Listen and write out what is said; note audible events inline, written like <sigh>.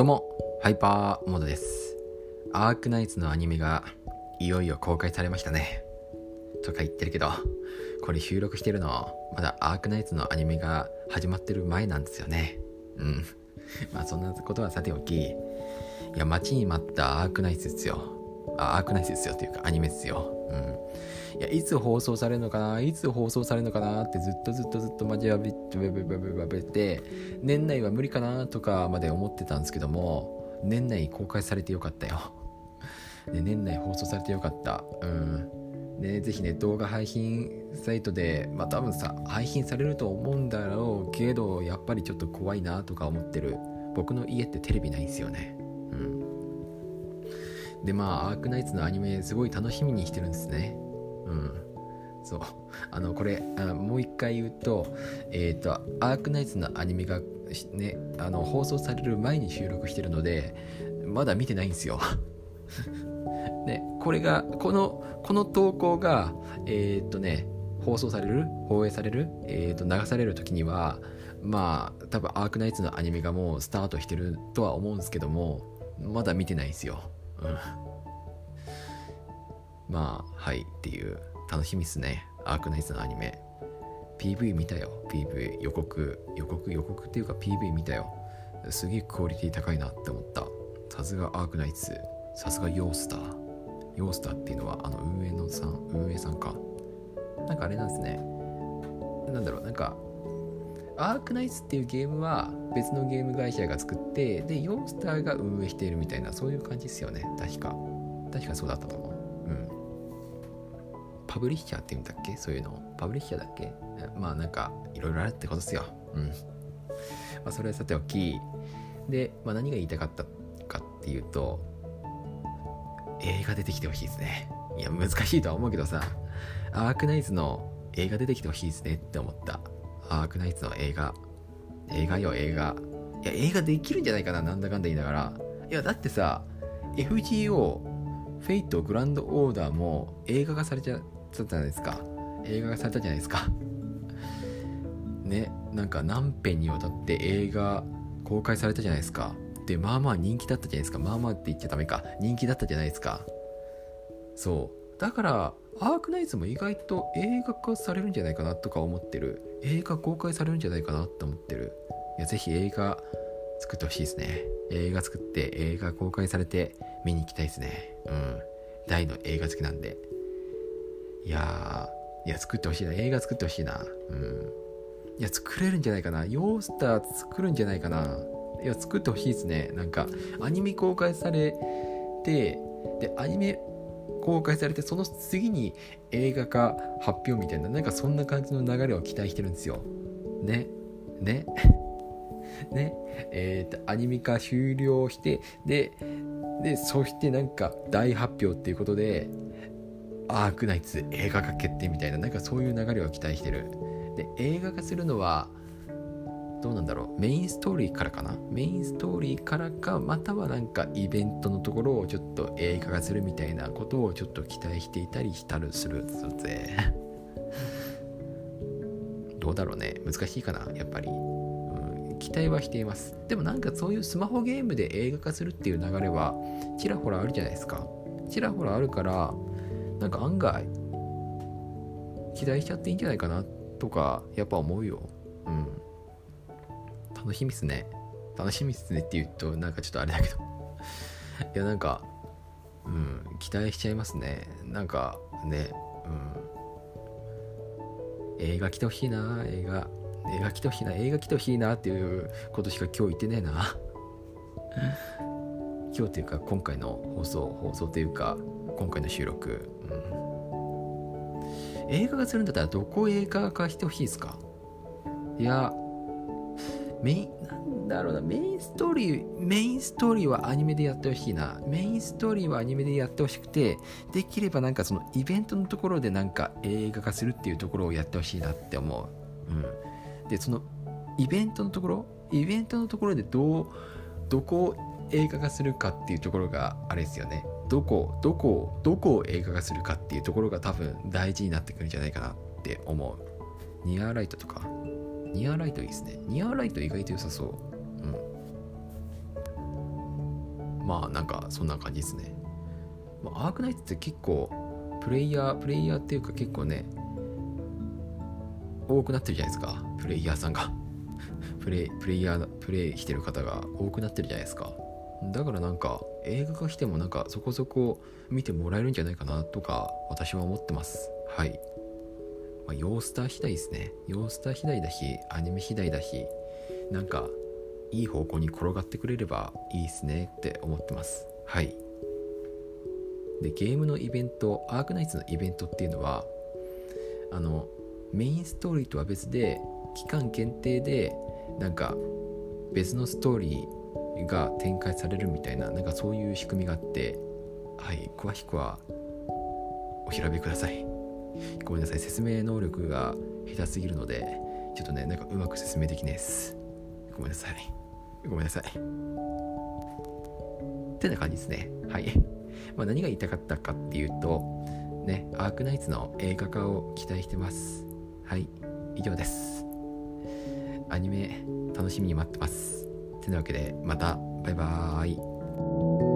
どうも、ハイパーモードです。アークナイツのアニメがいよいよ公開されましたね。とか言ってるけど、これ収録してるの、まだアークナイツのアニメが始まってる前なんですよね。うん。まあそんなことはさておき、いや、待ちに待ったアークナイツですよ。あ、アークナイツですよっていうかアニメですよ。うん。いや、いつ放送されるのかないつ放送されるのかなってずっとずっとずっと待ちわびって、べべべべべて、年内は無理かなとかまで思ってたんですけども、年内公開されてよかったよ。で年内放送されてよかった。うん。ね、ぜひね、動画配信サイトで、まあ多分さ、配信されると思うんだろうけど、やっぱりちょっと怖いなとか思ってる。僕の家ってテレビないんすよね。うん。で、まあ、アークナイツのアニメ、すごい楽しみにしてるんですね。うん。そう。<laughs> あの、これ、あもう一回言うと、えっ、と、アークナイツのアニメが、ね、あの、放送される前に収録してるので、まだ見てないんですよ。<laughs> ね、これが、この、この投稿が、えっ、とね、放送される放映されるえっ、と、流される時には、まあ、多分アークナイツのアニメがもうスタートしてるとは思うんですけども、まだ見てないんですよ。まあ、はいっていう、楽しみっすね。アークナイツのアニメ。PV 見たよ。PV 予告、予告、予告っていうか PV 見たよ。すげえクオリティ高いなって思った。さすがアークナイツ。さすがヨースター。ヨースターっていうのはあの運営のさん、運営さんか。なんかあれなんですね。なんだろう、なんか、アークナイツっていうゲームは別のゲーム会社が作って、で、ヨースターが運営しているみたいな、そういう感じですよね。確か。確かそうだったと思う。うん。パブリッシャーって言うんだっけ？そういうの。パブリッシャーだっけ？まあなんか、いろいろあるってことですよ。うん。まあそれはさておき、で、まあ何が言いたかったかっていうと、映画出てきてほしいですね。いや、難しいとは思うけどさ、アークナイツの映画出てきてほしいですねって思った。アークナイツの映画。映画よ、映画。いや、映画できるんじゃないかな、なんだかんだ言いながら。いや、だってさ、FGO、フェイト、グランドオーダーも映画化されちゃったじゃないですか。映画化されたじゃないですか。<laughs> ね、なんか何編にわたって映画公開されたじゃないですか。で、まあまあ人気だったじゃないですか。まあまあって言っちゃダメか。人気だったじゃないですか。そう。だから、アークナイツも意外と映画化されるんじゃないかなとか思ってる。映画公開されるんじゃないかなって思ってる。いや、ぜひ映画作ってほしいですね。映画作って映画公開されて見に行きたいですね。うん。大の映画好きなんで。いや、いや、作ってほしいな。映画作ってほしいな。うん。いや、作れるんじゃないかな。ヨースター作るんじゃないかな。いや、作ってほしいですね。なんか、アニメ公開されて、で、アニメ公開されて、その次に映画化発表みたいな、なんかそんな感じの流れを期待してるんですよ。ね。ね。<laughs> ね。えっ、と、アニメ化終了して、で、で、そしてなんか大発表っていうことで、アークナイツ映画化決定みたいな、なんかそういう流れを期待してる。で、映画化するのは、どうなんだろう。メインストーリーからかな？メインストーリーからかまたはなんかイベントのところをちょっと映画化するみたいなことをちょっと期待していたりしたるするぜ。<laughs> どうだろうね。難しいかなやっぱり、うん、期待はしています。でもなんかそういうスマホゲームで映画化するっていう流れはちらほらあるじゃないですか。ちらほらあるからなんか案外期待しちゃっていいんじゃないかなとかやっぱ思うよ。うん。楽しみっすね。楽しみっすねって言うと、なんかちょっとあれだけど。<laughs> いや、なんか、うん、期待しちゃいますね。なんか、ね、うん。映画来てほしいな、映画。映画来てほしいな、映画来てほしいなっていうことしか今日言ってねえな。<laughs> 今日というか、今回の放送、放送というか、今回の収録。うん、映画化するんだったら、どこ映画化してほしいですか？いや、メイン、なんだろうな、メインストーリー、メインストーリーはアニメでやってほしいな。メインストーリーはアニメでやってほしくて、できればなんかそのイベントのところでなんか映画化するっていうところをやってほしいなって思う。うん。で、そのイベントのところ、イベントのところでどう、どこを映画化するかっていうところがあれですよね。どこ、どこ、どこを映画化するかっていうところが多分大事になってくるんじゃないかなって思う。ニアーライトとか？ニアライトいいですね。ニアライト意外と良さそう。うん。まあなんかそんな感じですね、まあ、アークナイツって結構プレイヤープレイヤーっていうか結構ね多くなってるじゃないですかプレイヤーさんが <laughs> プレイプレイヤープレイしてる方が多くなってるじゃないですかだからなんか映画化してもなんかそこそこ見てもらえるんじゃないかなとか私は思ってますはい、まあ、ヨースター次第ですね。ヨースター次第だしアニメ次第だしなんかいい方向に転がってくれればいいですねって思ってます。はい。でゲームのイベントアークナイツのイベントっていうのはあのメインストーリーとは別で期間限定でなんか別のストーリーが展開されるみたいななんかそういう仕組みがあってはい詳しくはお調べください。ごめんなさい。説明能力が下手すぎるのでちょっとねなんかうまく説明できないです。ごめんなさい。ごめんなさい。ってな感じですね。はい。まあ何が言いたかったかっていうとねアークナイツの映画化を期待してます。はい。以上です。アニメ楽しみに待ってます。てなわけでまた。バイバーイ。